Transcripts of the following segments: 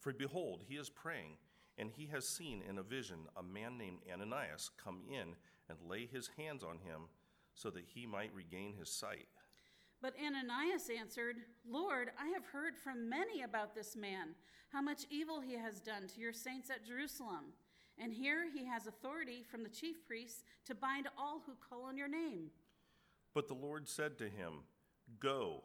For behold, he is praying, and he has seen in a vision a man named Ananias come in and lay his hands on him so that he might regain his sight. But Ananias answered, Lord, I have heard from many about this man, how much evil he has done to your saints at Jerusalem. And here he has authority from the chief priests to bind all who call on your name. But the Lord said to him, Go,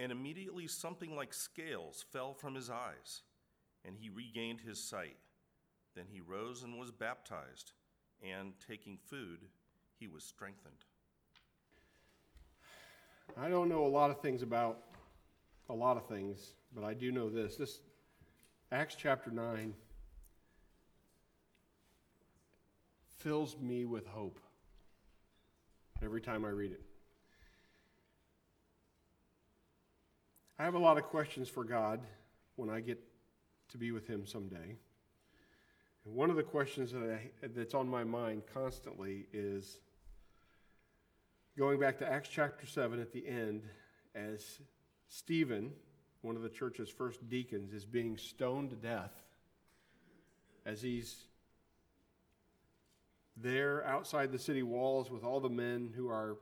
And immediately something like scales fell from his eyes, and he regained his sight. Then he rose and was baptized, and taking food, he was strengthened. I don't know a lot of things about a lot of things, but I do know this. This Acts chapter 9 fills me with hope every time I read it. I have a lot of questions for God when I get to be with Him someday. And one of the questions that I, that's on my mind constantly is going back to Acts chapter 7 at the end, as Stephen, one of the church's first deacons, is being stoned to death, as he's there outside the city walls with all the men who are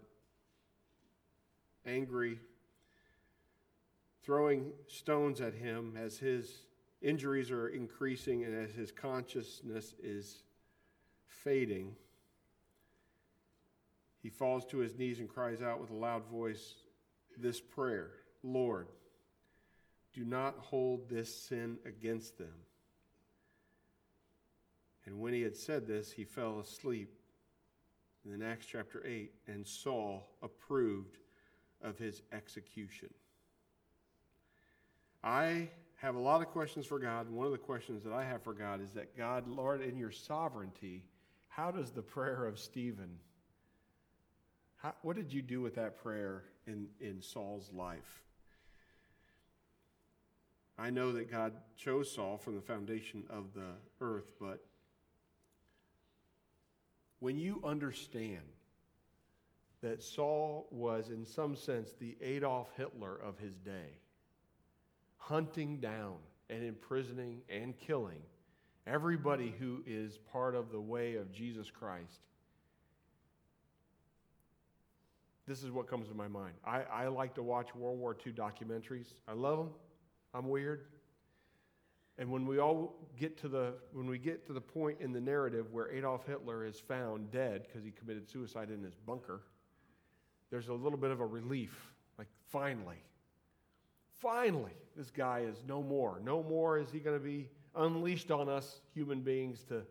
angry, throwing stones at him as his injuries are increasing and as his consciousness is fading. He falls to his knees and cries out with a loud voice this prayer Lord, do not hold this sin against them. And when he had said this, he fell asleep. in Acts chapter 8, and Saul approved of his execution. I have a lot of questions for God, one of the questions that I have for God is that God, Lord, in your sovereignty, how does the prayer of Stephen, how, what did you do with that prayer in, in Saul's life? I know that God chose Saul from the foundation of the earth, but when you understand that Saul was, in some sense, the Adolf Hitler of his day, hunting down and imprisoning and killing everybody who is part of the way of Jesus Christ. This is what comes to my mind. I, I like to watch World War II documentaries. I love them. I'm weird. And when we all get to the when we get to the point in the narrative where Adolf Hitler is found dead because he committed suicide in his bunker, there's a little bit of a relief. Like finally, finally, this guy is no more. No more is he going to be unleashed on us human beings to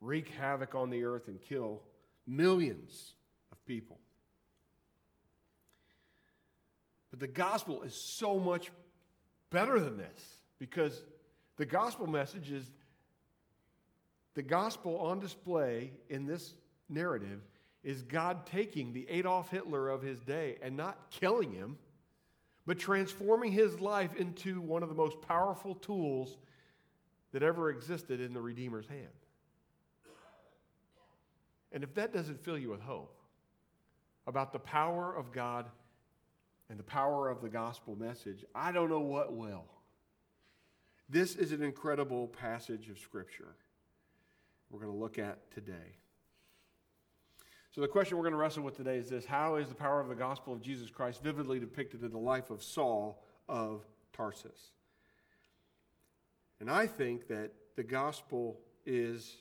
wreak havoc on the earth and kill millions of people. But the gospel is so much better than this because the gospel message is the gospel on display in this narrative is God taking the Adolf Hitler of his day and not killing him, but transforming his life into one of the most powerful tools that ever existed in the Redeemer's hand. And if that doesn't fill you with hope about the power of God and the power of the gospel message, I don't know what will. This is an incredible passage of Scripture we're going to look at today. So, the question we're going to wrestle with today is this How is the power of the gospel of Jesus Christ vividly depicted in the life of Saul of Tarsus? And I think that the gospel is,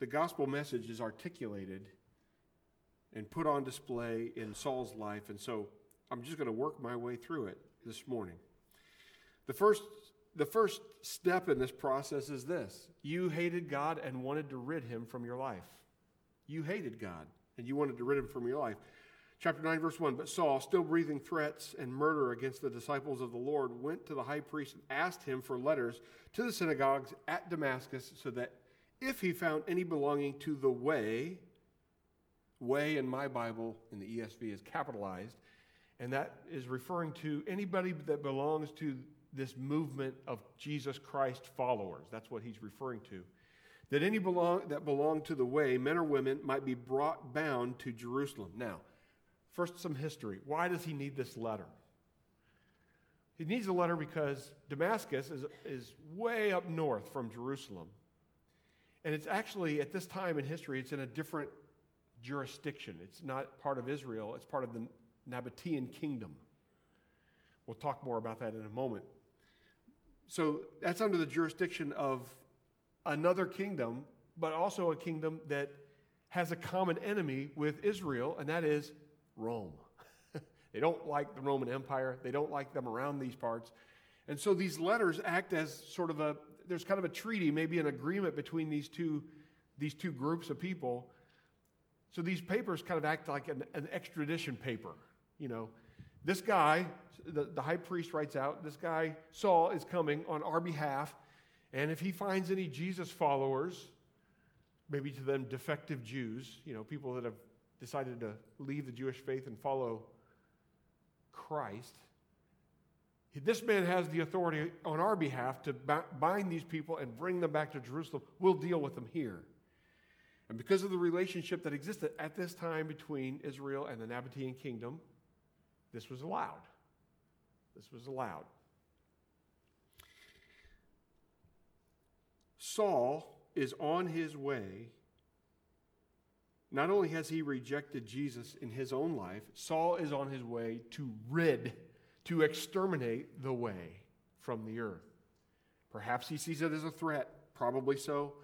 the gospel message is articulated and put on display in Saul's life. And so I'm just going to work my way through it this morning. The first, the first step in this process is this you hated God and wanted to rid him from your life. You hated God and you wanted to rid him from your life. Chapter 9, verse 1 But Saul, still breathing threats and murder against the disciples of the Lord, went to the high priest and asked him for letters to the synagogues at Damascus, so that if he found any belonging to the way, way in my Bible, in the ESV, is capitalized, and that is referring to anybody that belongs to this movement of Jesus Christ followers. That's what he's referring to. That any belong, that belong to the way, men or women, might be brought bound to Jerusalem. Now, first, some history. Why does he need this letter? He needs a letter because Damascus is, is way up north from Jerusalem. And it's actually, at this time in history, it's in a different jurisdiction. It's not part of Israel, it's part of the Nabatean kingdom. We'll talk more about that in a moment. So that's under the jurisdiction of another kingdom, but also a kingdom that has a common enemy with Israel, and that is Rome. they don't like the Roman Empire, they don't like them around these parts. And so these letters act as sort of a there's kind of a treaty, maybe an agreement between these two these two groups of people. So these papers kind of act like an, an extradition paper. You know, this guy, the, the high priest writes out, this guy, Saul, is coming on our behalf. And if he finds any Jesus followers, maybe to them defective Jews, you know, people that have decided to leave the Jewish faith and follow Christ, this man has the authority on our behalf to bind these people and bring them back to Jerusalem. We'll deal with them here. And because of the relationship that existed at this time between Israel and the Nabatean kingdom, this was allowed. This was allowed. Saul is on his way. Not only has he rejected Jesus in his own life, Saul is on his way to rid, to exterminate the way from the earth. Perhaps he sees it as a threat, probably so,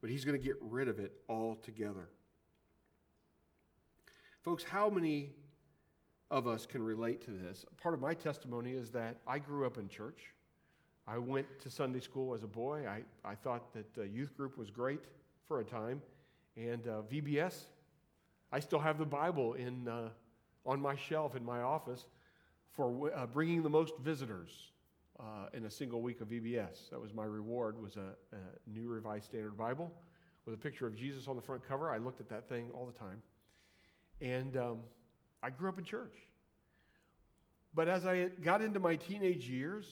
but he's going to get rid of it altogether. Folks, how many of us can relate to this. Part of my testimony is that I grew up in church. I went to Sunday school as a boy. I, I thought that uh, youth group was great for a time. And uh, VBS, I still have the Bible in, uh, on my shelf in my office for uh, bringing the most visitors uh, in a single week of VBS. That was my reward, was a, a New Revised Standard Bible with a picture of Jesus on the front cover. I looked at that thing all the time. And... Um, I grew up in church. But as I got into my teenage years,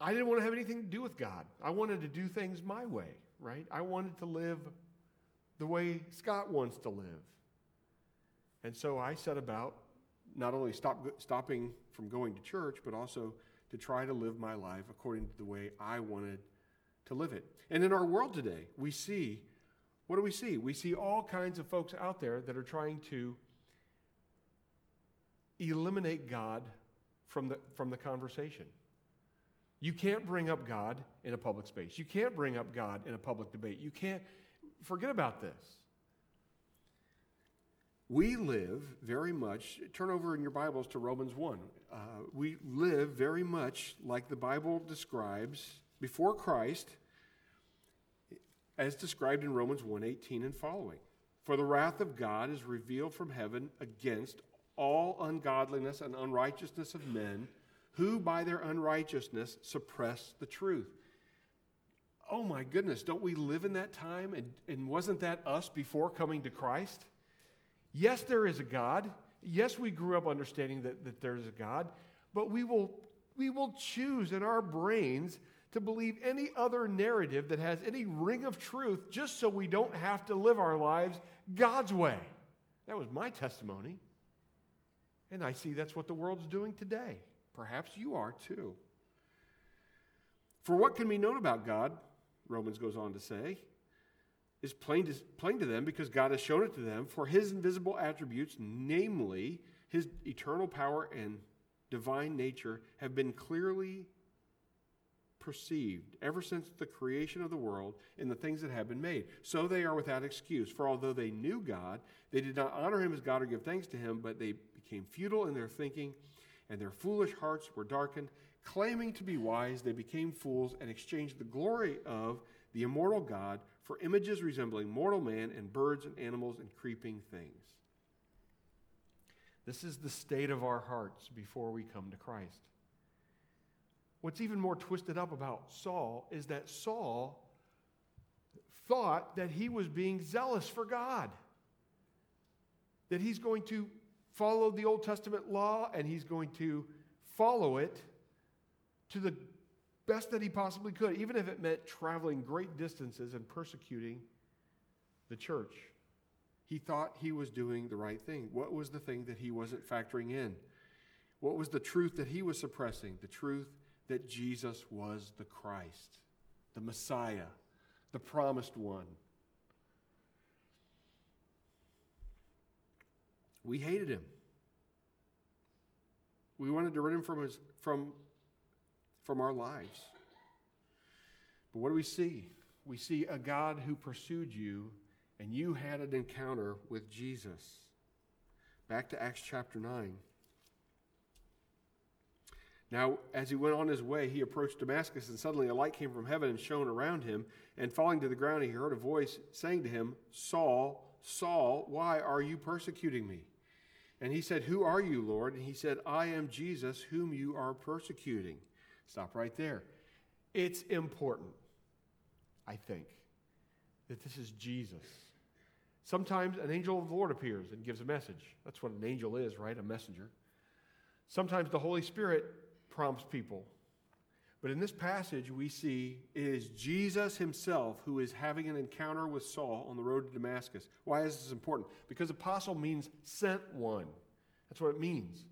I didn't want to have anything to do with God. I wanted to do things my way, right? I wanted to live the way Scott wants to live. And so I set about not only stop, stopping from going to church, but also to try to live my life according to the way I wanted to live it. And in our world today, we see what do we see? We see all kinds of folks out there that are trying to eliminate God from the, from the conversation. You can't bring up God in a public space. You can't bring up God in a public debate. You can't, forget about this. We live very much, turn over in your Bibles to Romans 1. Uh, we live very much like the Bible describes before Christ, as described in Romans 1:18 and following. For the wrath of God is revealed from heaven against all ungodliness and unrighteousness of men who by their unrighteousness suppress the truth. Oh my goodness, don't we live in that time? And, and wasn't that us before coming to Christ? Yes, there is a God. Yes, we grew up understanding that, that there's a God, but we will, we will choose in our brains to believe any other narrative that has any ring of truth just so we don't have to live our lives God's way. That was my testimony. And I see that's what the world's doing today. Perhaps you are too. For what can be known about God, Romans goes on to say, is plain to, plain to them because God has shown it to them. For his invisible attributes, namely his eternal power and divine nature, have been clearly perceived ever since the creation of the world in the things that have been made. So they are without excuse. For although they knew God, they did not honor him as God or give thanks to him, but they became futile in their thinking, and their foolish hearts were darkened. Claiming to be wise, they became fools and exchanged the glory of the immortal God for images resembling mortal man and birds and animals and creeping things. This is the state of our hearts before we come to Christ. What's even more twisted up about Saul is that Saul thought that he was being zealous for God, that he's going to follow the Old Testament law and he's going to follow it to the best that he possibly could, even if it meant traveling great distances and persecuting the church. He thought he was doing the right thing. What was the thing that he wasn't factoring in? What was the truth that he was suppressing? The truth that Jesus was the Christ, the Messiah, the promised one. We hated him. We wanted to rid him from, his, from, from our lives. But what do we see? We see a God who pursued you, and you had an encounter with Jesus. Back to Acts chapter 9. Now, as he went on his way, he approached Damascus, and suddenly a light came from heaven and shone around him. And falling to the ground, he heard a voice saying to him, Saul, Saul, why are you persecuting me? And he said, Who are you, Lord? And he said, I am Jesus, whom you are persecuting. Stop right there. It's important, I think, that this is Jesus. Sometimes an angel of the Lord appears and gives a message. That's what an angel is, right? A messenger. Sometimes the Holy Spirit prompts people. But in this passage, we see it is Jesus himself who is having an encounter with Saul on the road to Damascus. Why is this important? Because apostle means sent one. That's what it means.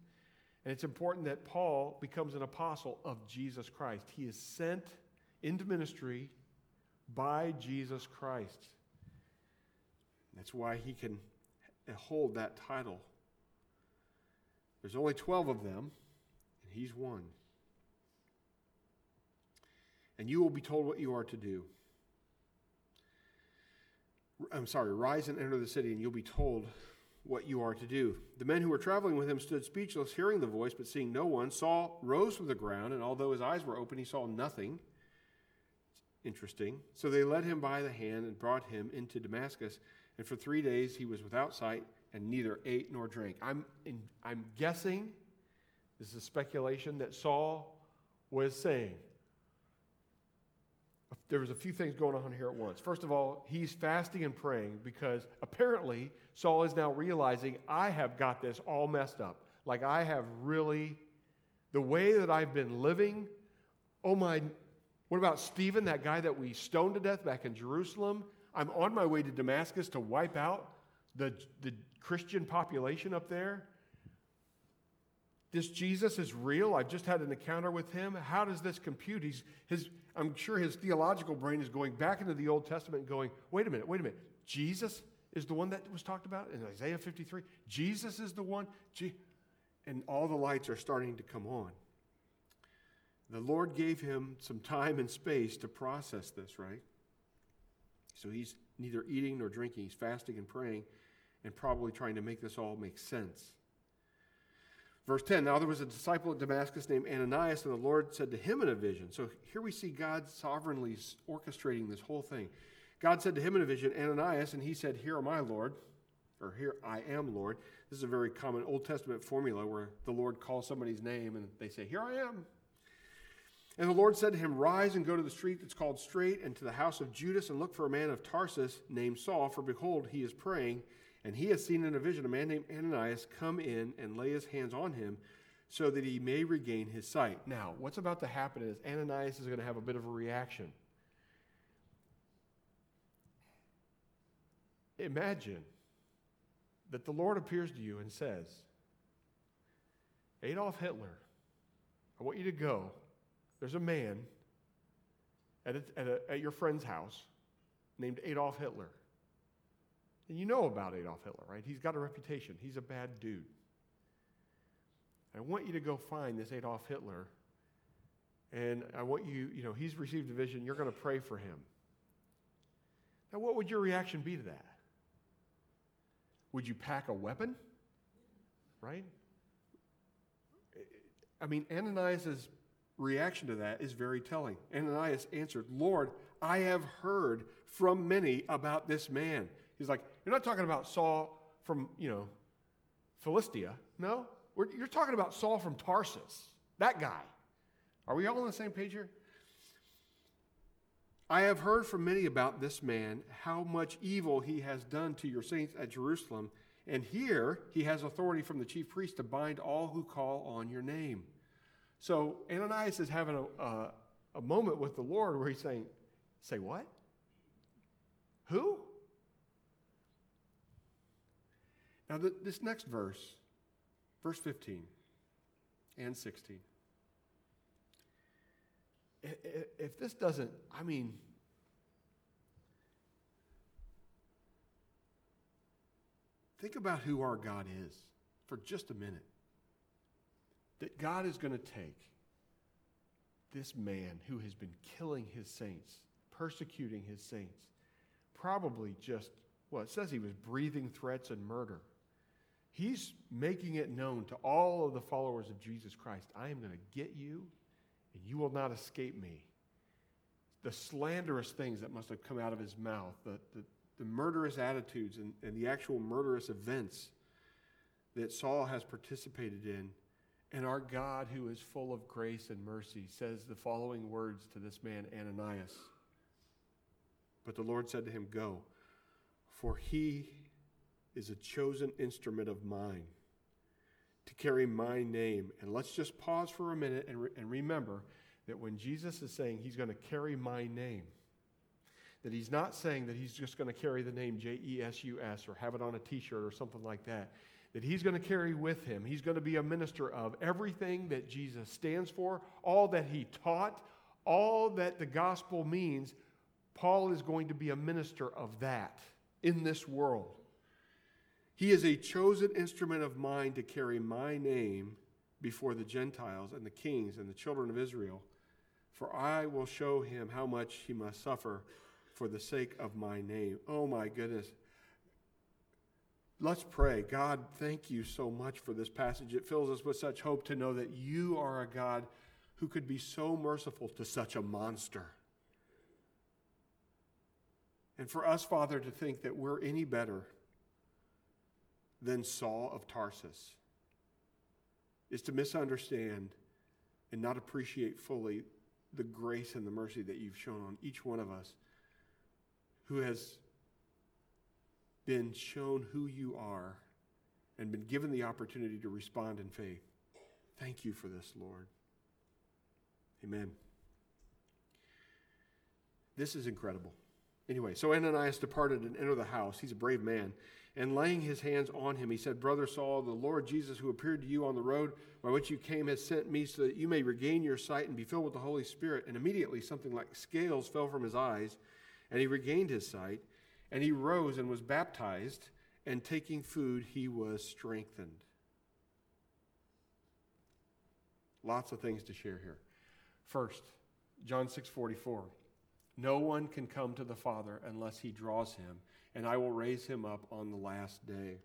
And it's important that Paul becomes an apostle of Jesus Christ. He is sent into ministry by Jesus Christ. That's why he can hold that title. There's only 12 of them, and he's one and you will be told what you are to do. I'm sorry, rise and enter the city, and you'll be told what you are to do. The men who were traveling with him stood speechless, hearing the voice, but seeing no one. Saul rose from the ground, and although his eyes were open, he saw nothing. Interesting. So they led him by the hand and brought him into Damascus, and for three days he was without sight and neither ate nor drank. I'm, in, I'm guessing, this is a speculation, that Saul was saying, there was a few things going on here at once. First of all, he's fasting and praying because apparently Saul is now realizing I have got this all messed up. Like I have really, the way that I've been living, oh my, what about Stephen, that guy that we stoned to death back in Jerusalem? I'm on my way to Damascus to wipe out the, the Christian population up there. This Jesus is real. I've just had an encounter with him. How does this compute? He's, his, I'm sure his theological brain is going back into the Old Testament and going, wait a minute, wait a minute. Jesus is the one that was talked about in Isaiah 53. Jesus is the one. and all the lights are starting to come on. The Lord gave him some time and space to process this, right? So he's neither eating nor drinking. He's fasting and praying and probably trying to make this all make sense. Verse 10 Now there was a disciple at Damascus named Ananias, and the Lord said to him in a vision. So here we see God sovereignly orchestrating this whole thing. God said to him in a vision, Ananias, and he said, Here am I, Lord, or here I am, Lord. This is a very common Old Testament formula where the Lord calls somebody's name and they say, Here I am. And the Lord said to him, Rise and go to the street that's called Straight, and to the house of Judas, and look for a man of Tarsus named Saul, for behold, he is praying, and he has seen in a vision a man named Ananias come in and lay his hands on him, so that he may regain his sight. Now, what's about to happen is Ananias is going to have a bit of a reaction. Imagine that the Lord appears to you and says, Adolf Hitler, I want you to go. There's a man at, a, at, a, at your friend's house named Adolf Hitler. And you know about Adolf Hitler, right? He's got a reputation, he's a bad dude. I want you to go find this Adolf Hitler, and I want you, you know, he's received a vision, you're going to pray for him. Now, what would your reaction be to that? Would you pack a weapon? Right? I mean, Ananias' reaction to that is very telling. Ananias answered, Lord, I have heard from many about this man. He's like, You're not talking about Saul from, you know, Philistia. No, We're, you're talking about Saul from Tarsus, that guy. Are we all on the same page here? I have heard from many about this man, how much evil he has done to your saints at Jerusalem. And here he has authority from the chief priest to bind all who call on your name. So Ananias is having a, a, a moment with the Lord where he's saying, Say what? Who? Now, the, this next verse, verse 15 and 16, if this doesn't, I mean, think about who our God is for just a minute. That God is going to take this man who has been killing his saints, persecuting his saints, probably just, well, it says he was breathing threats and murder. He's making it known to all of the followers of Jesus Christ I am going to get you and you will not escape me. The slanderous things that must have come out of his mouth, the, the, the murderous attitudes and, and the actual murderous events that Saul has participated in. And our God, who is full of grace and mercy, says the following words to this man, Ananias. But the Lord said to him, Go, for he is a chosen instrument of mine to carry my name. And let's just pause for a minute and, re- and remember that when Jesus is saying he's going to carry my name, that he's not saying that he's just going to carry the name J E S U S or have it on a t shirt or something like that. That he's going to carry with him. He's going to be a minister of everything that Jesus stands for, all that he taught, all that the gospel means. Paul is going to be a minister of that in this world. He is a chosen instrument of mine to carry my name before the Gentiles and the kings and the children of Israel. For I will show him how much he must suffer for the sake of my name. Oh my goodness. Let's pray. God, thank you so much for this passage. It fills us with such hope to know that you are a God who could be so merciful to such a monster. And for us, Father, to think that we're any better than Saul of Tarsus is to misunderstand and not appreciate fully the grace and the mercy that you've shown on each one of us who has been shown who you are and been given the opportunity to respond in faith. Thank you for this, Lord. Amen. This is incredible. Anyway, so Ananias departed and entered the house. He's a brave man. And laying his hands on him, he said, Brother Saul, the Lord Jesus, who appeared to you on the road by which you came, has sent me so that you may regain your sight and be filled with the Holy Spirit. And immediately something like scales fell from his eyes, and he regained his sight. And he rose and was baptized, and taking food, he was strengthened. Lots of things to share here. First, John 6 44. No one can come to the Father unless he draws him, and I will raise him up on the last day.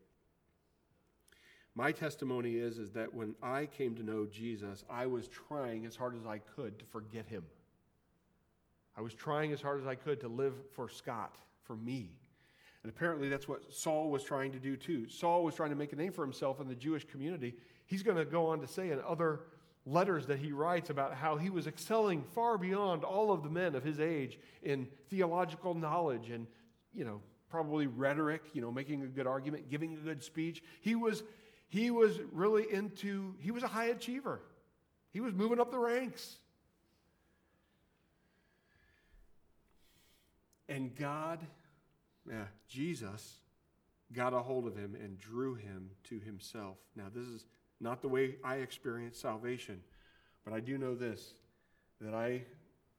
My testimony is, is that when I came to know Jesus, I was trying as hard as I could to forget him. I was trying as hard as I could to live for Scott, for me. And apparently that's what Saul was trying to do too. Saul was trying to make a name for himself in the Jewish community. He's going to go on to say in other letters that he writes about how he was excelling far beyond all of the men of his age in theological knowledge and, you know, probably rhetoric, you know, making a good argument, giving a good speech. He was he was really into he was a high achiever. He was moving up the ranks. And God, yeah, Jesus got a hold of him and drew him to himself. Now, this is not the way I experienced salvation, but I do know this that I,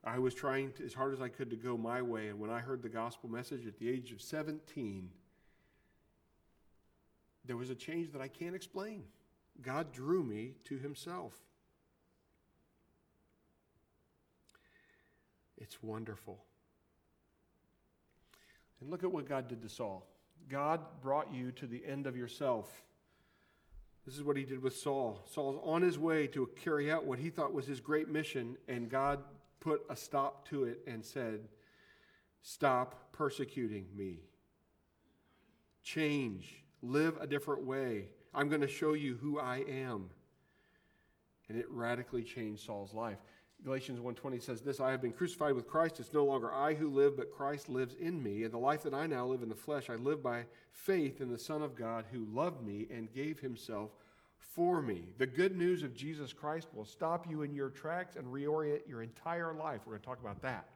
I was trying to, as hard as I could to go my way. And when I heard the gospel message at the age of 17, there was a change that I can't explain. God drew me to himself. It's wonderful. And look at what God did to Saul. God brought you to the end of yourself. This is what he did with Saul. Saul's on his way to carry out what he thought was his great mission, and God put a stop to it and said, Stop persecuting me. Change. Live a different way. I'm going to show you who I am. And it radically changed Saul's life. Galatians 1:20 says this, I have been crucified with Christ. It's no longer I who live, but Christ lives in me. And the life that I now live in the flesh, I live by faith in the Son of God who loved me and gave himself for me. The good news of Jesus Christ will stop you in your tracks and reorient your entire life. We're going to talk about that.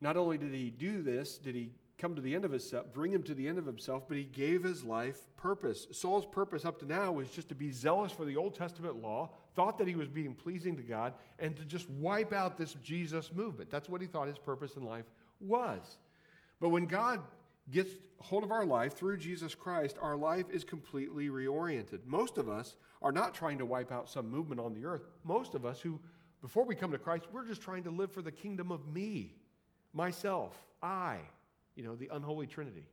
Not only did he do this, did he come to the end of himself, bring him to the end of himself, but he gave his life purpose. Saul's purpose up to now was just to be zealous for the Old Testament law, thought that he was being pleasing to God, and to just wipe out this Jesus movement. That's what he thought his purpose in life was. But when God gets hold of our life through Jesus Christ, our life is completely reoriented. Most of us are not trying to wipe out some movement on the earth. Most of us who, before we come to Christ, we're just trying to live for the kingdom of me, myself, I you know, the unholy trinity.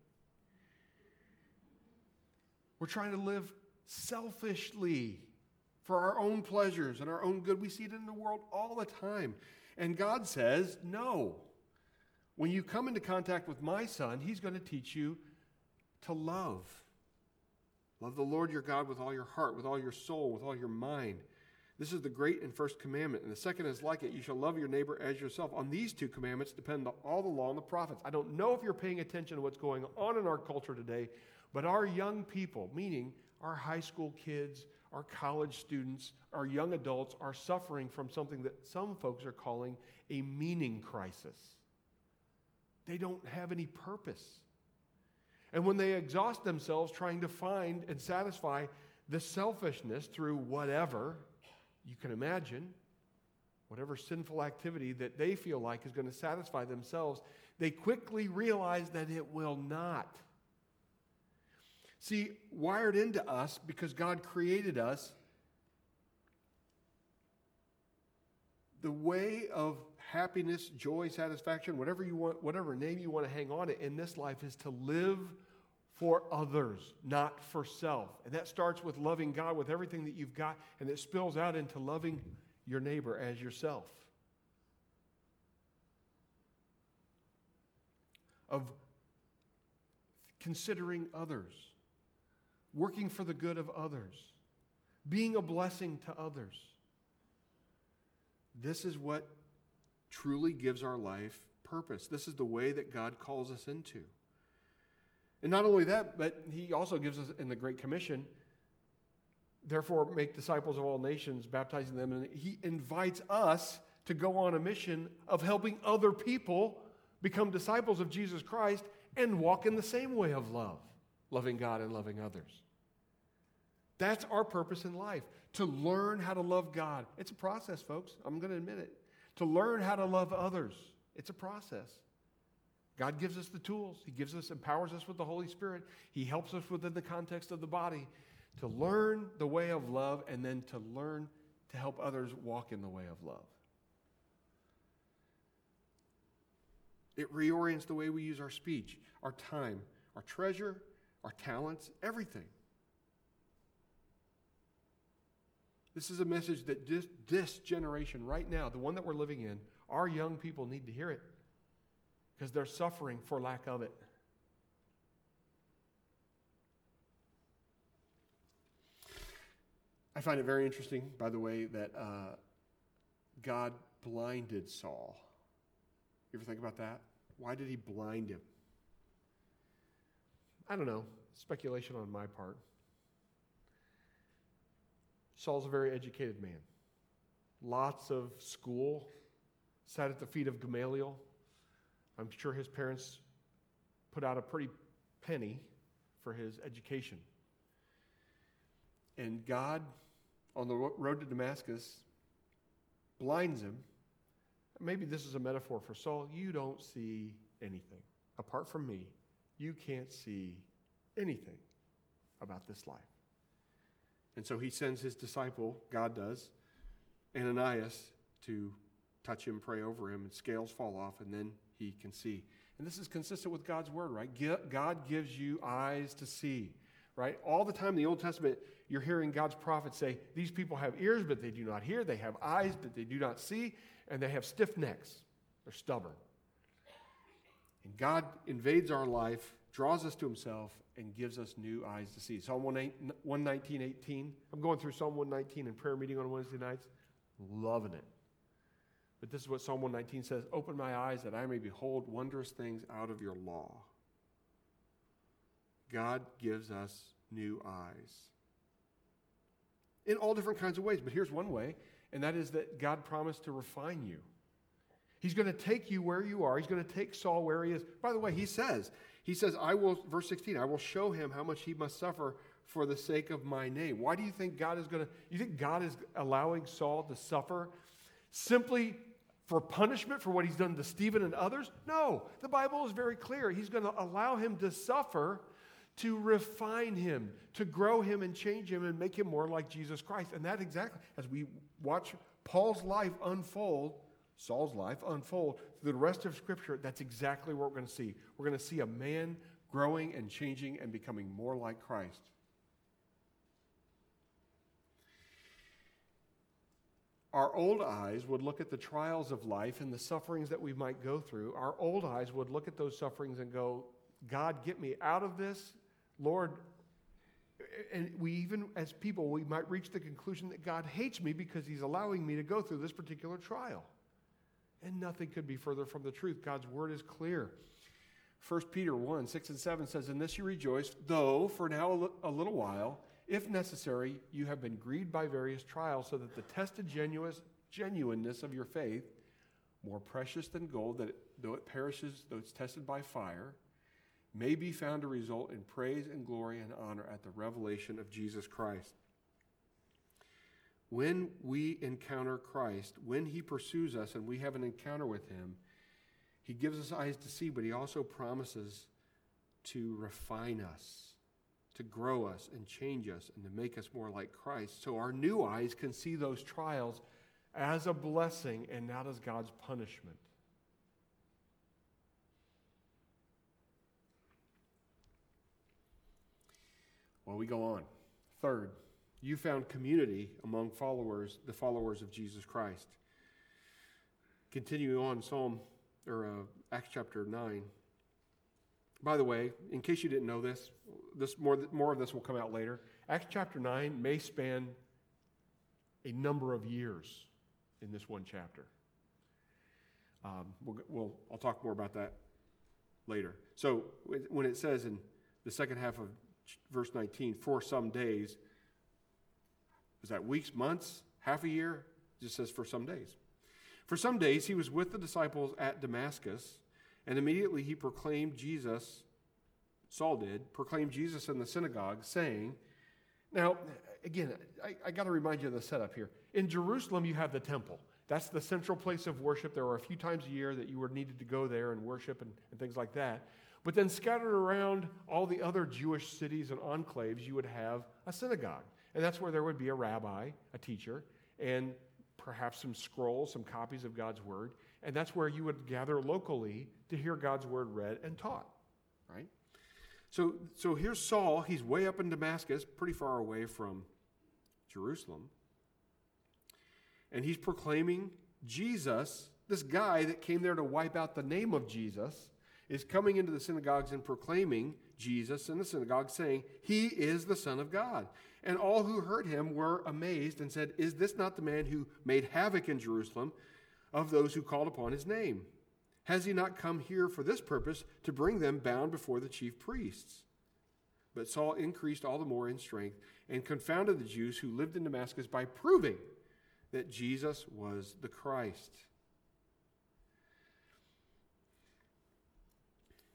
We're trying to live selfishly for our own pleasures and our own good. We see it in the world all the time. And God says, no. When you come into contact with my son, he's going to teach you to love. Love the Lord your God with all your heart, with all your soul, with all your mind. This is the great and first commandment. And the second is like it you shall love your neighbor as yourself. On these two commandments depend all the law and the prophets. I don't know if you're paying attention to what's going on in our culture today, but our young people, meaning our high school kids, our college students, our young adults, are suffering from something that some folks are calling a meaning crisis. They don't have any purpose. And when they exhaust themselves trying to find and satisfy the selfishness through whatever, you can imagine whatever sinful activity that they feel like is going to satisfy themselves, they quickly realize that it will not. See, wired into us because God created us, the way of happiness, joy, satisfaction, whatever you want, whatever name you want to hang on it in this life is to live for others, not for self. And that starts with loving God with everything that you've got, and it spills out into loving your neighbor as yourself. Of considering others, working for the good of others, being a blessing to others. This is what truly gives our life purpose. This is the way that God calls us into. And not only that, but he also gives us in the Great Commission, therefore make disciples of all nations, baptizing them. And he invites us to go on a mission of helping other people become disciples of Jesus Christ and walk in the same way of love, loving God and loving others. That's our purpose in life, to learn how to love God. It's a process, folks. I'm going to admit it. To learn how to love others, it's a process. God gives us the tools. He gives us, empowers us with the Holy Spirit. He helps us within the context of the body to learn the way of love and then to learn to help others walk in the way of love. It reorients the way we use our speech, our time, our treasure, our talents, everything. This is a message that this, this generation right now, the one that we're living in, our young people need to hear it because they're suffering for lack of it. I find it very interesting, by the way, that uh, God blinded Saul. You ever think about that? Why did he blind him? I don't know. Speculation on my part. Saul's a very educated man. Lots of school, sat at the feet of Gamaliel. I'm sure his parents put out a pretty penny for his education. And God, on the road to Damascus, blinds him. Maybe this is a metaphor for Saul. You don't see anything. Apart from me, you can't see anything about this life. And so he sends his disciple, God does, Ananias, to touch him, pray over him, and scales fall off, and then he can see. And this is consistent with God's word, right? God gives you eyes to see, right? All the time in the Old Testament, you're hearing God's prophets say, These people have ears, but they do not hear. They have eyes, but they do not see. And they have stiff necks. They're stubborn. And God invades our life, draws us to himself, and gives us new eyes to see. Psalm 119, 18. I'm going through Psalm 119 in prayer meeting on Wednesday nights. Loving it. But this is what Psalm 119 says Open my eyes that I may behold wondrous things out of your law. God gives us new eyes in all different kinds of ways. But here's one way, and that is that God promised to refine you. He's going to take you where you are. He's going to take Saul where he is. By the way, he says, he says, I will, verse 16, I will show him how much he must suffer for the sake of my name. Why do you think God is going to, you think God is allowing Saul to suffer simply for punishment for what he's done to Stephen and others? No, the Bible is very clear. He's going to allow him to suffer to refine him, to grow him and change him and make him more like Jesus Christ. And that exactly, as we watch Paul's life unfold, Saul's life unfold the rest of Scripture, that's exactly what we're going to see. We're going to see a man growing and changing and becoming more like Christ. Our old eyes would look at the trials of life and the sufferings that we might go through. Our old eyes would look at those sufferings and go, God, get me out of this. Lord, and we even, as people, we might reach the conclusion that God hates me because he's allowing me to go through this particular trial. And nothing could be further from the truth. God's word is clear. 1 Peter 1 6 and 7 says, In this you rejoice, though for now a little while, if necessary, you have been grieved by various trials, so that the tested genuineness of your faith, more precious than gold, that it, though it perishes, though it's tested by fire, may be found to result in praise and glory and honor at the revelation of Jesus Christ. When we encounter Christ, when he pursues us and we have an encounter with him, he gives us eyes to see, but he also promises to refine us, to grow us and change us, and to make us more like Christ. So our new eyes can see those trials as a blessing and not as God's punishment. Well, we go on. Third, you found community among followers, the followers of Jesus Christ. Continuing on, Psalm or uh, Acts chapter nine. By the way, in case you didn't know this, this more more of this will come out later. Acts chapter nine may span a number of years in this one chapter. Um, we'll, we'll, I'll talk more about that later. So when it says in the second half of verse 19, for some days. Is that weeks, months, half a year? It just says for some days. For some days he was with the disciples at Damascus, and immediately he proclaimed Jesus, Saul did, proclaimed Jesus in the synagogue, saying, Now, again, I, I got to remind you of the setup here. In Jerusalem, you have the temple. That's the central place of worship. There were a few times a year that you were needed to go there and worship and, and things like that. But then scattered around all the other Jewish cities and enclaves, you would have a synagogue. And that's where there would be a rabbi, a teacher, and perhaps some scrolls, some copies of God's word. And that's where you would gather locally to hear God's word read and taught, right? So, so here's Saul. He's way up in Damascus, pretty far away from Jerusalem. and he's proclaiming Jesus, this guy that came there to wipe out the name of Jesus, is coming into the synagogues and proclaiming Jesus in the synagogue, saying, He is the Son of God. And all who heard him were amazed and said, Is this not the man who made havoc in Jerusalem of those who called upon his name? Has he not come here for this purpose, to bring them bound before the chief priests? But Saul increased all the more in strength and confounded the Jews who lived in Damascus by proving that Jesus was the Christ.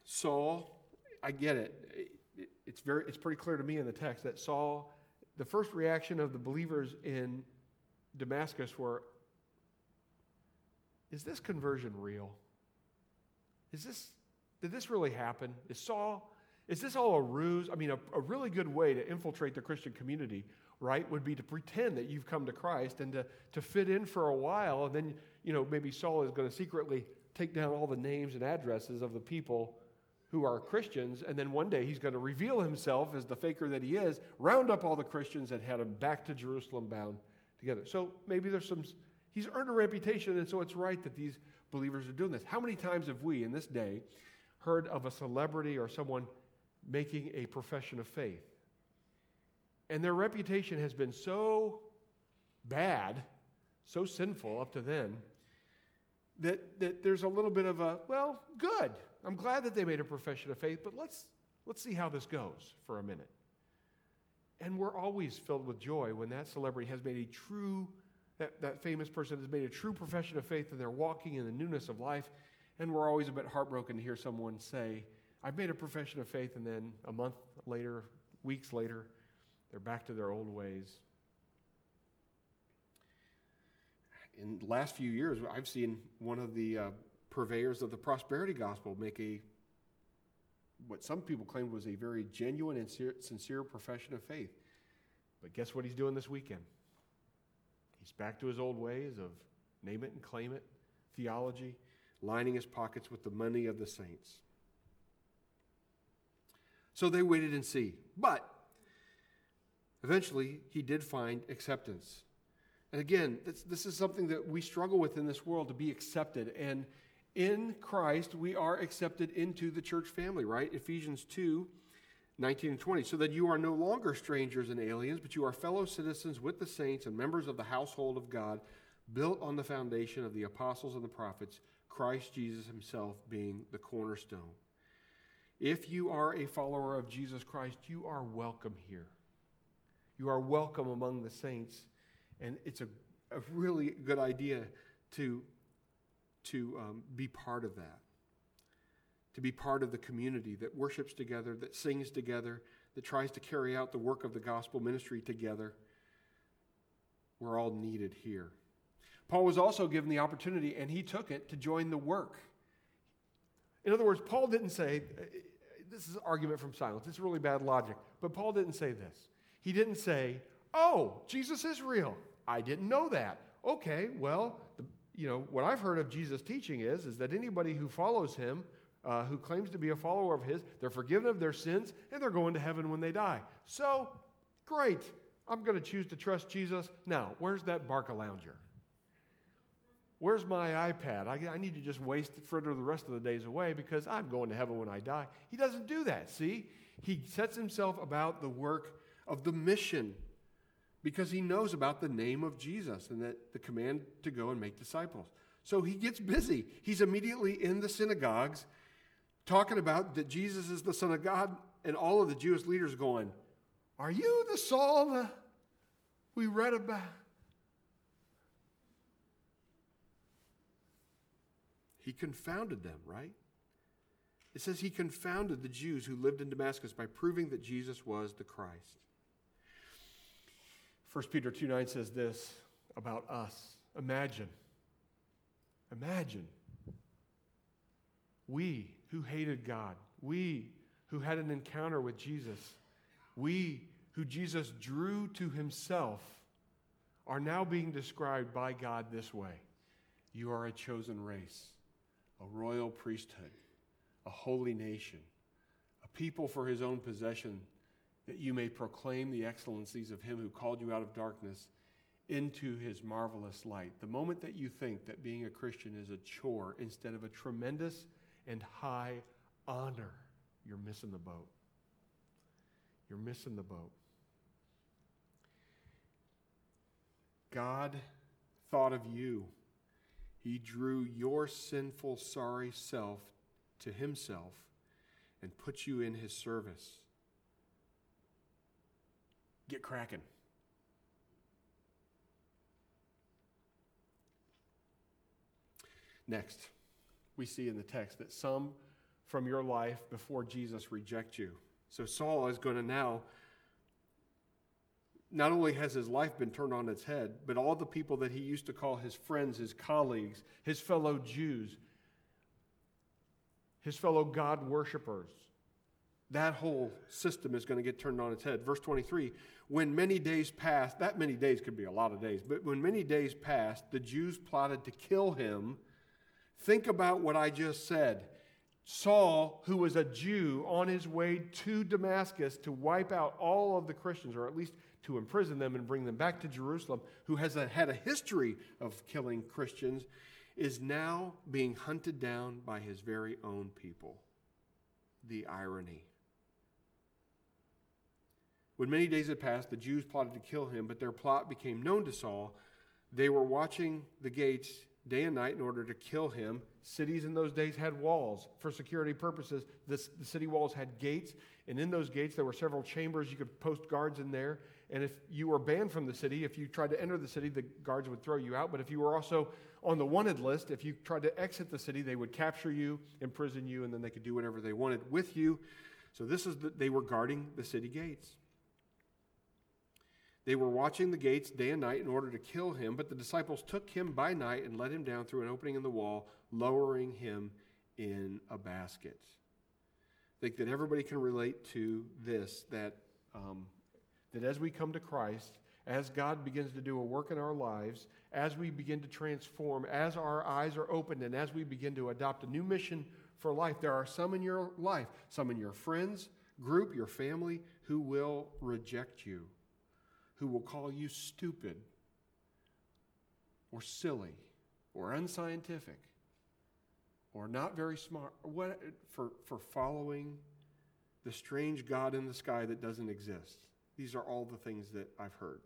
Saul, I get it. It's very it's pretty clear to me in the text that Saul the first reaction of the believers in Damascus were is this conversion real? Is this did this really happen? Is Saul is this all a ruse? I mean, a, a really good way to infiltrate the Christian community, right, would be to pretend that you've come to Christ and to, to fit in for a while, and then, you know, maybe Saul is going to secretly take down all the names and addresses of the people who are Christians, and then one day he's going to reveal himself as the faker that he is, round up all the Christians and head them back to Jerusalem bound together. So maybe there's some, he's earned a reputation, and so it's right that these believers are doing this. How many times have we in this day heard of a celebrity or someone making a profession of faith. And their reputation has been so bad, so sinful up to then, that, that there's a little bit of a, well, good. I'm glad that they made a profession of faith, but let's, let's see how this goes for a minute. And we're always filled with joy when that celebrity has made a true, that, that famous person has made a true profession of faith and they're walking in the newness of life. And we're always a bit heartbroken to hear someone say, I've made a profession of faith, and then a month later, weeks later, they're back to their old ways. In the last few years, I've seen one of the uh, purveyors of the prosperity gospel make a what some people claimed was a very genuine and sincere profession of faith. But guess what he's doing this weekend? He's back to his old ways of name it and claim it theology, lining his pockets with the money of the saints. So they waited and see. But eventually, he did find acceptance. And again, this, this is something that we struggle with in this world to be accepted. And in Christ, we are accepted into the church family, right? Ephesians 2 19 and 20. So that you are no longer strangers and aliens, but you are fellow citizens with the saints and members of the household of God, built on the foundation of the apostles and the prophets, Christ Jesus himself being the cornerstone. If you are a follower of Jesus Christ, you are welcome here. You are welcome among the saints. And it's a, a really good idea to, to um, be part of that, to be part of the community that worships together, that sings together, that tries to carry out the work of the gospel ministry together. We're all needed here. Paul was also given the opportunity, and he took it to join the work. In other words, Paul didn't say, this is an argument from silence. It's really bad logic. But Paul didn't say this. He didn't say, oh, Jesus is real. I didn't know that. Okay, well, you know, what I've heard of Jesus' teaching is, is that anybody who follows him, uh, who claims to be a follower of his, they're forgiven of their sins and they're going to heaven when they die. So, great. I'm going to choose to trust Jesus. Now, where's that Barcalounger? Where's my iPad? I, I need to just waste for the rest of the days away because I'm going to heaven when I die. He doesn't do that, see? He sets himself about the work of the mission because he knows about the name of Jesus and that the command to go and make disciples. So he gets busy. He's immediately in the synagogues talking about that Jesus is the Son of God, and all of the Jewish leaders going, Are you the Saul that we read about? He confounded them, right? It says he confounded the Jews who lived in Damascus by proving that Jesus was the Christ. 1 Peter 2 9 says this about us. Imagine, imagine, we who hated God, we who had an encounter with Jesus, we who Jesus drew to himself, are now being described by God this way You are a chosen race a royal priesthood, a holy nation, a people for his own possession, that you may proclaim the excellencies of him who called you out of darkness into his marvelous light. The moment that you think that being a Christian is a chore instead of a tremendous and high honor, you're missing the boat. You're missing the boat. God thought of you. He drew your sinful, sorry self to himself and put you in his service. Get cracking. Next, we see in the text that some from your life before Jesus reject you. So Saul is going to now, not only has his life been turned on its head, but all the people that he used to call his friends, his colleagues, his fellow Jews, his fellow God worshippers, that whole system is going to get turned on its head. Verse 23 When many days passed, that many days could be a lot of days, but when many days passed, the Jews plotted to kill him. Think about what I just said. Saul, who was a Jew on his way to Damascus to wipe out all of the Christians, or at least to imprison them and bring them back to Jerusalem, who has a, had a history of killing Christians, is now being hunted down by his very own people. The irony. When many days had passed, the Jews plotted to kill him, but their plot became known to Saul. They were watching the gates day and night in order to kill him. Cities in those days had walls for security purposes. The city walls had gates, and in those gates there were several chambers. You could post guards in there. And if you were banned from the city, if you tried to enter the city, the guards would throw you out. But if you were also on the wanted list, if you tried to exit the city, they would capture you, imprison you, and then they could do whatever they wanted with you. So this is the, they were guarding the city gates. They were watching the gates day and night in order to kill him, but the disciples took him by night and let him down through an opening in the wall, lowering him in a basket. I think that everybody can relate to this that, um, that as we come to Christ, as God begins to do a work in our lives, as we begin to transform, as our eyes are opened, and as we begin to adopt a new mission for life, there are some in your life, some in your friends, group, your family, who will reject you who will call you stupid or silly or unscientific or not very smart what, for, for following the strange God in the sky that doesn't exist. These are all the things that I've heard.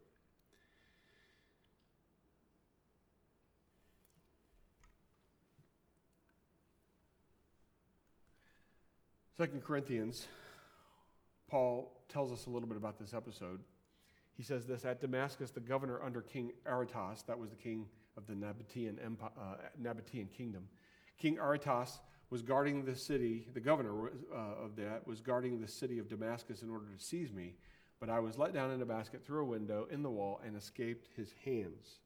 Second Corinthians, Paul tells us a little bit about this episode. He says this At Damascus, the governor under King Aretas, that was the king of the Nabatean, Empire, uh, kingdom, King Aretas was guarding the city, the governor uh, of that was guarding the city of Damascus in order to seize me, but I was let down in a basket through a window in the wall and escaped his hands.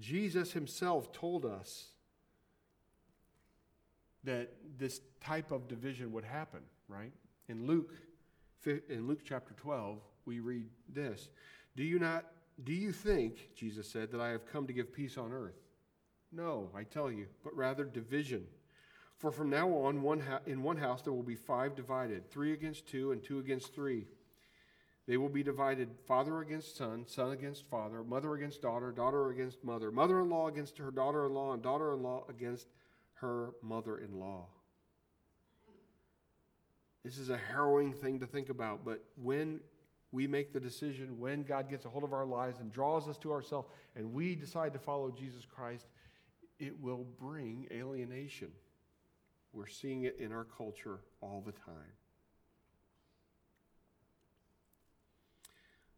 Jesus himself told us that this type of division would happen, right? In Luke, in Luke chapter 12, we read this Do you not, do you think, Jesus said, that I have come to give peace on earth? No, I tell you, but rather division. For from now on, one ha- in one house there will be five divided three against two, and two against three. They will be divided father against son, son against father, mother against daughter, daughter against mother, mother in law against her daughter in law, and daughter in law against her mother in law. This is a harrowing thing to think about, but when we make the decision when God gets a hold of our lives and draws us to ourselves and we decide to follow Jesus Christ, it will bring alienation. We're seeing it in our culture all the time.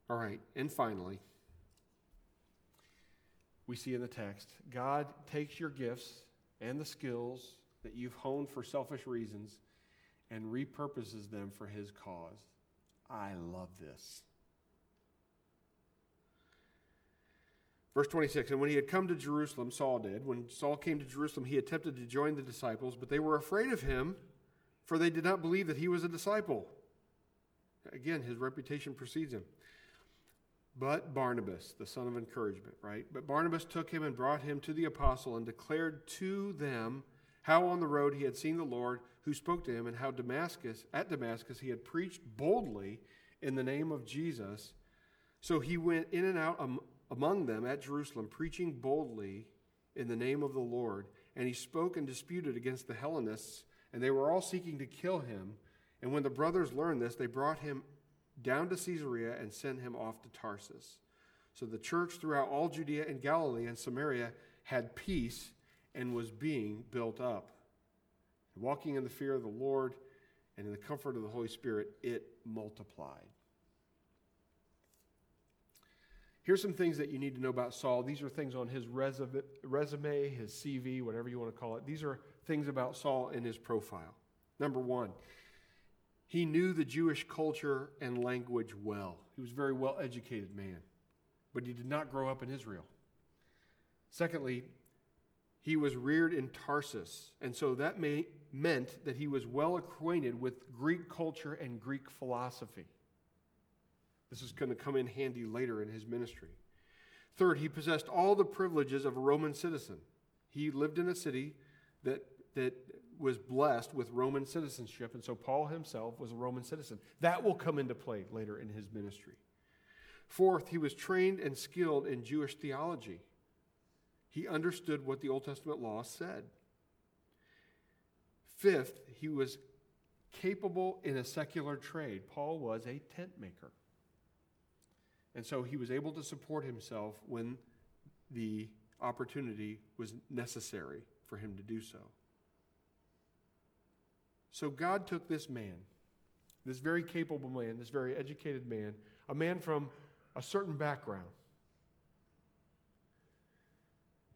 All right, and finally, we see in the text God takes your gifts and the skills that you've honed for selfish reasons and repurposes them for his cause. I love this. Verse 26 And when he had come to Jerusalem, Saul did, when Saul came to Jerusalem, he attempted to join the disciples, but they were afraid of him, for they did not believe that he was a disciple. Again, his reputation precedes him. But Barnabas, the son of encouragement, right? But Barnabas took him and brought him to the apostle and declared to them how on the road he had seen the Lord who spoke to him, and how Damascus, at Damascus, he had preached boldly in the name of Jesus. So he went in and out among them at Jerusalem, preaching boldly in the name of the Lord. And he spoke and disputed against the Hellenists, and they were all seeking to kill him. And when the brothers learned this, they brought him down to Caesarea and sent him off to Tarsus. So the church throughout all Judea and Galilee and Samaria had peace and was being built up. Walking in the fear of the Lord and in the comfort of the Holy Spirit, it multiplied. Here's some things that you need to know about Saul. These are things on his resume, his CV, whatever you want to call it. These are things about Saul in his profile. Number one, he knew the Jewish culture and language well. He was a very well educated man, but he did not grow up in Israel. Secondly, he was reared in Tarsus, and so that may, meant that he was well acquainted with Greek culture and Greek philosophy. This is going to come in handy later in his ministry. Third, he possessed all the privileges of a Roman citizen. He lived in a city that, that was blessed with Roman citizenship, and so Paul himself was a Roman citizen. That will come into play later in his ministry. Fourth, he was trained and skilled in Jewish theology. He understood what the Old Testament law said. Fifth, he was capable in a secular trade. Paul was a tent maker. And so he was able to support himself when the opportunity was necessary for him to do so. So God took this man, this very capable man, this very educated man, a man from a certain background,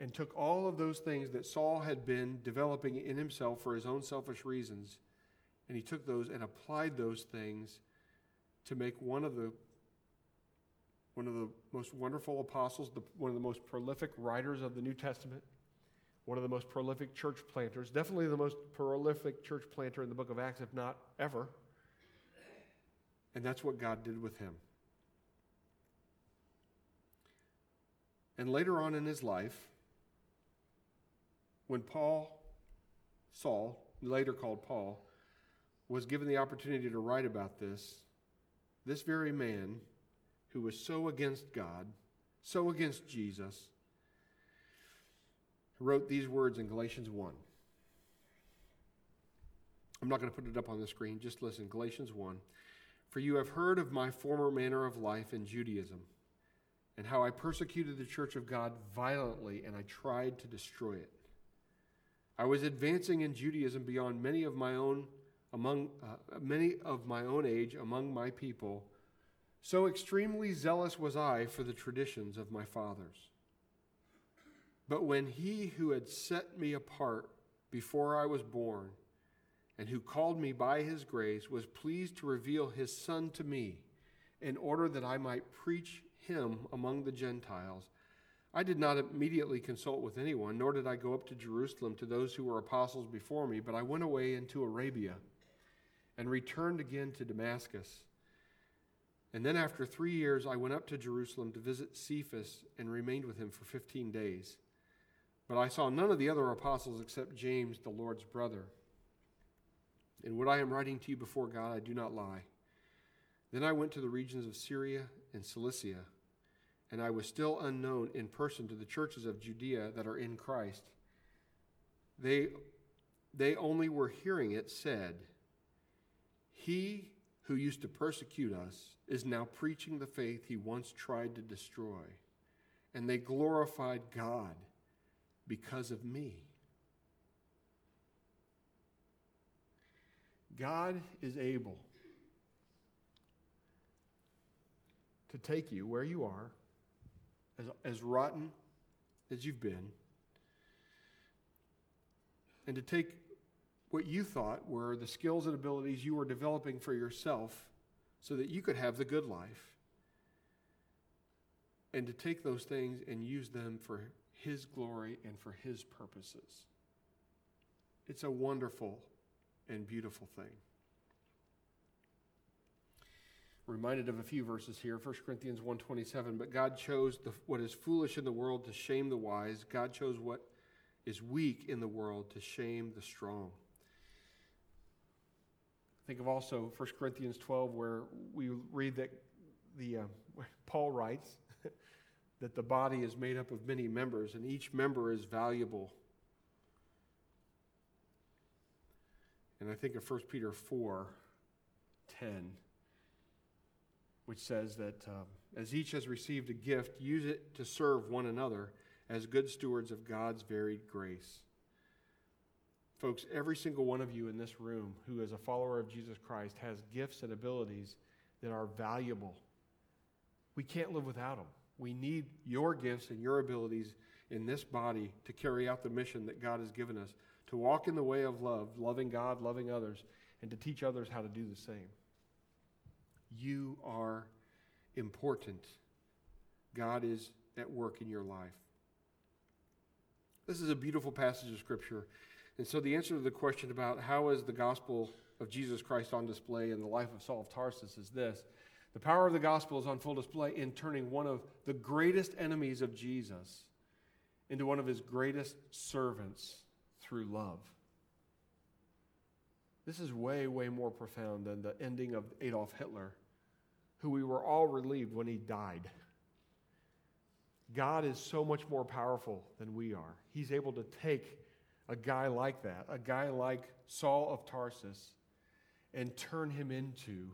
and took all of those things that Saul had been developing in himself for his own selfish reasons, and he took those and applied those things to make one of the one of the most wonderful apostles, the, one of the most prolific writers of the New Testament, one of the most prolific church planters, definitely the most prolific church planter in the book of Acts, if not ever. And that's what God did with him. And later on in his life, when Paul, Saul, later called Paul, was given the opportunity to write about this, this very man who was so against God, so against Jesus, wrote these words in Galatians 1. I'm not going to put it up on the screen, just listen. Galatians 1. For you have heard of my former manner of life in Judaism, and how I persecuted the church of God violently, and I tried to destroy it. I was advancing in Judaism beyond many of my own among uh, many of my own age among my people so extremely zealous was I for the traditions of my fathers. But when he who had set me apart before I was born, and who called me by his grace, was pleased to reveal his Son to me, in order that I might preach him among the Gentiles, I did not immediately consult with anyone, nor did I go up to Jerusalem to those who were apostles before me, but I went away into Arabia and returned again to Damascus. And then after three years, I went up to Jerusalem to visit Cephas and remained with him for 15 days. But I saw none of the other apostles except James, the Lord's brother. In what I am writing to you before God, I do not lie. Then I went to the regions of Syria and Cilicia, and I was still unknown in person to the churches of Judea that are in Christ. They, they only were hearing it said, He who used to persecute us, is now preaching the faith he once tried to destroy. And they glorified God because of me. God is able to take you where you are, as, as rotten as you've been, and to take what you thought were the skills and abilities you were developing for yourself so that you could have the good life. And to take those things and use them for His glory and for His purposes. It's a wonderful and beautiful thing. Reminded of a few verses here, 1 Corinthians 1.27, but God chose the, what is foolish in the world to shame the wise. God chose what is weak in the world to shame the strong. Think of also 1 Corinthians 12, where we read that the uh, Paul writes that the body is made up of many members and each member is valuable. And I think of 1 Peter 4 10, which says that um, as each has received a gift, use it to serve one another as good stewards of God's varied grace. Folks, every single one of you in this room who is a follower of Jesus Christ has gifts and abilities that are valuable. We can't live without them. We need your gifts and your abilities in this body to carry out the mission that God has given us to walk in the way of love, loving God, loving others, and to teach others how to do the same. You are important. God is at work in your life. This is a beautiful passage of Scripture. And so, the answer to the question about how is the gospel of Jesus Christ on display in the life of Saul of Tarsus is this the power of the gospel is on full display in turning one of the greatest enemies of Jesus into one of his greatest servants through love. This is way, way more profound than the ending of Adolf Hitler, who we were all relieved when he died. God is so much more powerful than we are. He's able to take a guy like that, a guy like Saul of Tarsus, and turn him into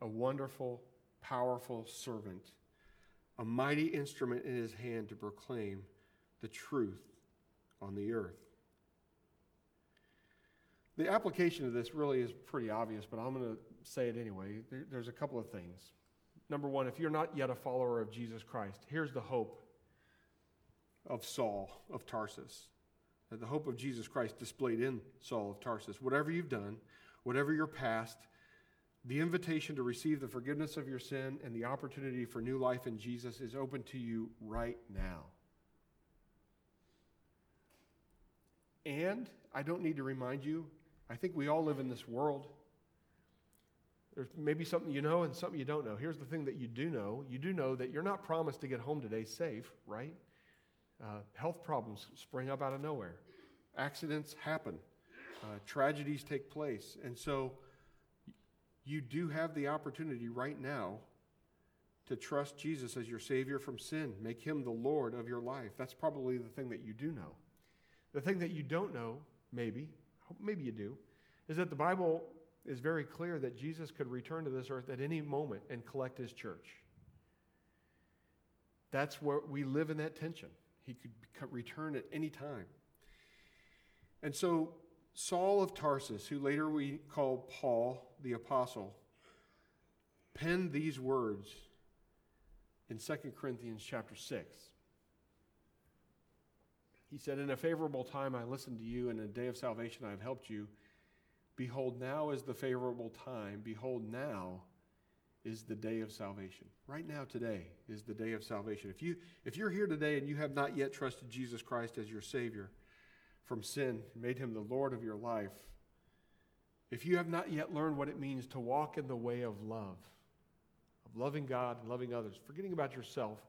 a wonderful, powerful servant, a mighty instrument in his hand to proclaim the truth on the earth. The application of this really is pretty obvious, but I'm going to say it anyway. There's a couple of things. Number one, if you're not yet a follower of Jesus Christ, here's the hope of Saul of Tarsus. The hope of Jesus Christ displayed in Saul of Tarsus. Whatever you've done, whatever your past, the invitation to receive the forgiveness of your sin and the opportunity for new life in Jesus is open to you right now. And I don't need to remind you, I think we all live in this world. There's maybe something you know and something you don't know. Here's the thing that you do know you do know that you're not promised to get home today safe, right? Uh, health problems spring up out of nowhere, accidents happen, uh, tragedies take place. And so, you do have the opportunity right now to trust Jesus as your Savior from sin. Make Him the Lord of your life. That's probably the thing that you do know. The thing that you don't know, maybe, maybe you do, is that the Bible is very clear that Jesus could return to this earth at any moment and collect His church. That's where we live in that tension. He could return at any time. And so Saul of Tarsus, who later we call Paul the Apostle, penned these words in 2 Corinthians chapter 6. He said, In a favorable time I listened to you, and in a day of salvation I have helped you. Behold, now is the favorable time. Behold, now is the day of salvation. Right now, today, is the day of salvation. If, you, if you're here today and you have not yet trusted Jesus Christ as your Savior, from sin, made him the Lord of your life, if you have not yet learned what it means to walk in the way of love, of loving God and loving others, forgetting about yourself,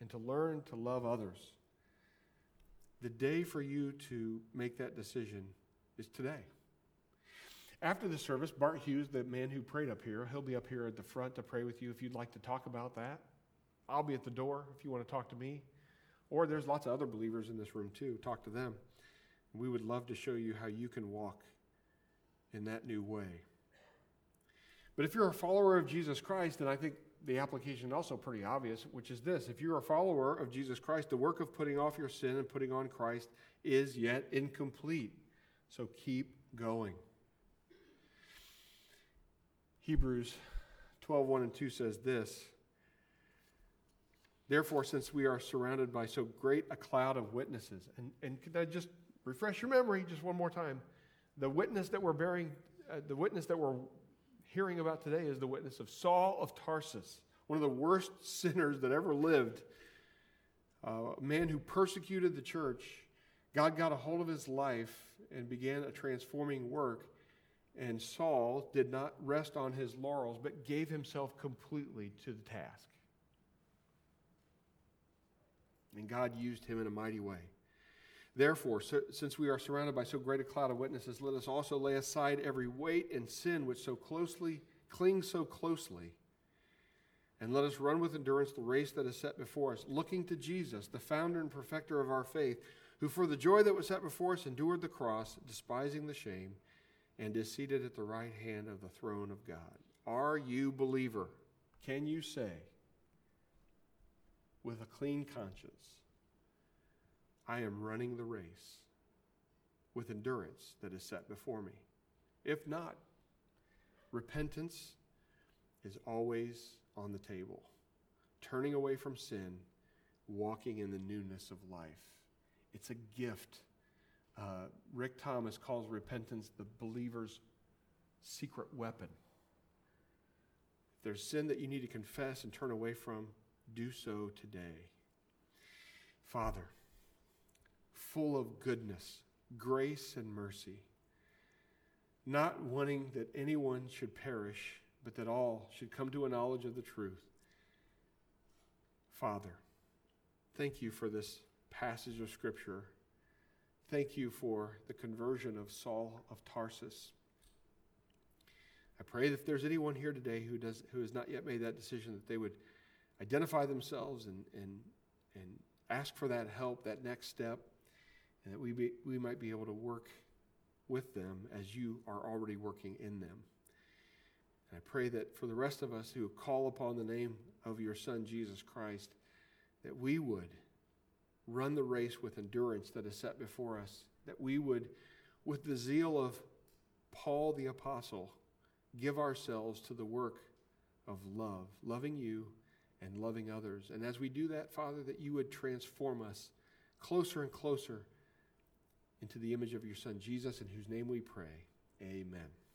and to learn to love others, the day for you to make that decision is today. After the service, Bart Hughes, the man who prayed up here, he'll be up here at the front to pray with you if you'd like to talk about that. I'll be at the door if you want to talk to me. Or there's lots of other believers in this room too. Talk to them. We would love to show you how you can walk in that new way. But if you're a follower of Jesus Christ, then I think the application is also pretty obvious, which is this if you're a follower of Jesus Christ, the work of putting off your sin and putting on Christ is yet incomplete. So keep going. Hebrews 12 1 and 2 says this Therefore, since we are surrounded by so great a cloud of witnesses, and, and I just refresh your memory just one more time. The witness that we're bearing, uh, the witness that we're hearing about today is the witness of Saul of Tarsus, one of the worst sinners that ever lived, uh, a man who persecuted the church. God got a hold of his life and began a transforming work. And Saul did not rest on his laurels, but gave himself completely to the task. And God used him in a mighty way. Therefore, so, since we are surrounded by so great a cloud of witnesses, let us also lay aside every weight and sin which so closely clings so closely. And let us run with endurance the race that is set before us, looking to Jesus, the founder and perfecter of our faith, who for the joy that was set before us endured the cross, despising the shame, and is seated at the right hand of the throne of God. Are you believer? Can you say with a clean conscience, I am running the race with endurance that is set before me? If not, repentance is always on the table. Turning away from sin, walking in the newness of life. It's a gift. Uh, Rick Thomas calls repentance the believer's secret weapon. If there's sin that you need to confess and turn away from, do so today. Father, full of goodness, grace, and mercy, not wanting that anyone should perish but that all should come to a knowledge of the truth. Father, thank you for this passage of Scripture. Thank you for the conversion of Saul of Tarsus. I pray that if there's anyone here today who, does, who has not yet made that decision, that they would identify themselves and, and, and ask for that help, that next step, and that we, be, we might be able to work with them as you are already working in them. And I pray that for the rest of us who call upon the name of your Son, Jesus Christ, that we would run the race with endurance that is set before us, that we would, with the zeal of Paul the Apostle, give ourselves to the work of love, loving you and loving others. And as we do that, Father, that you would transform us closer and closer into the image of your Son, Jesus, in whose name we pray. Amen.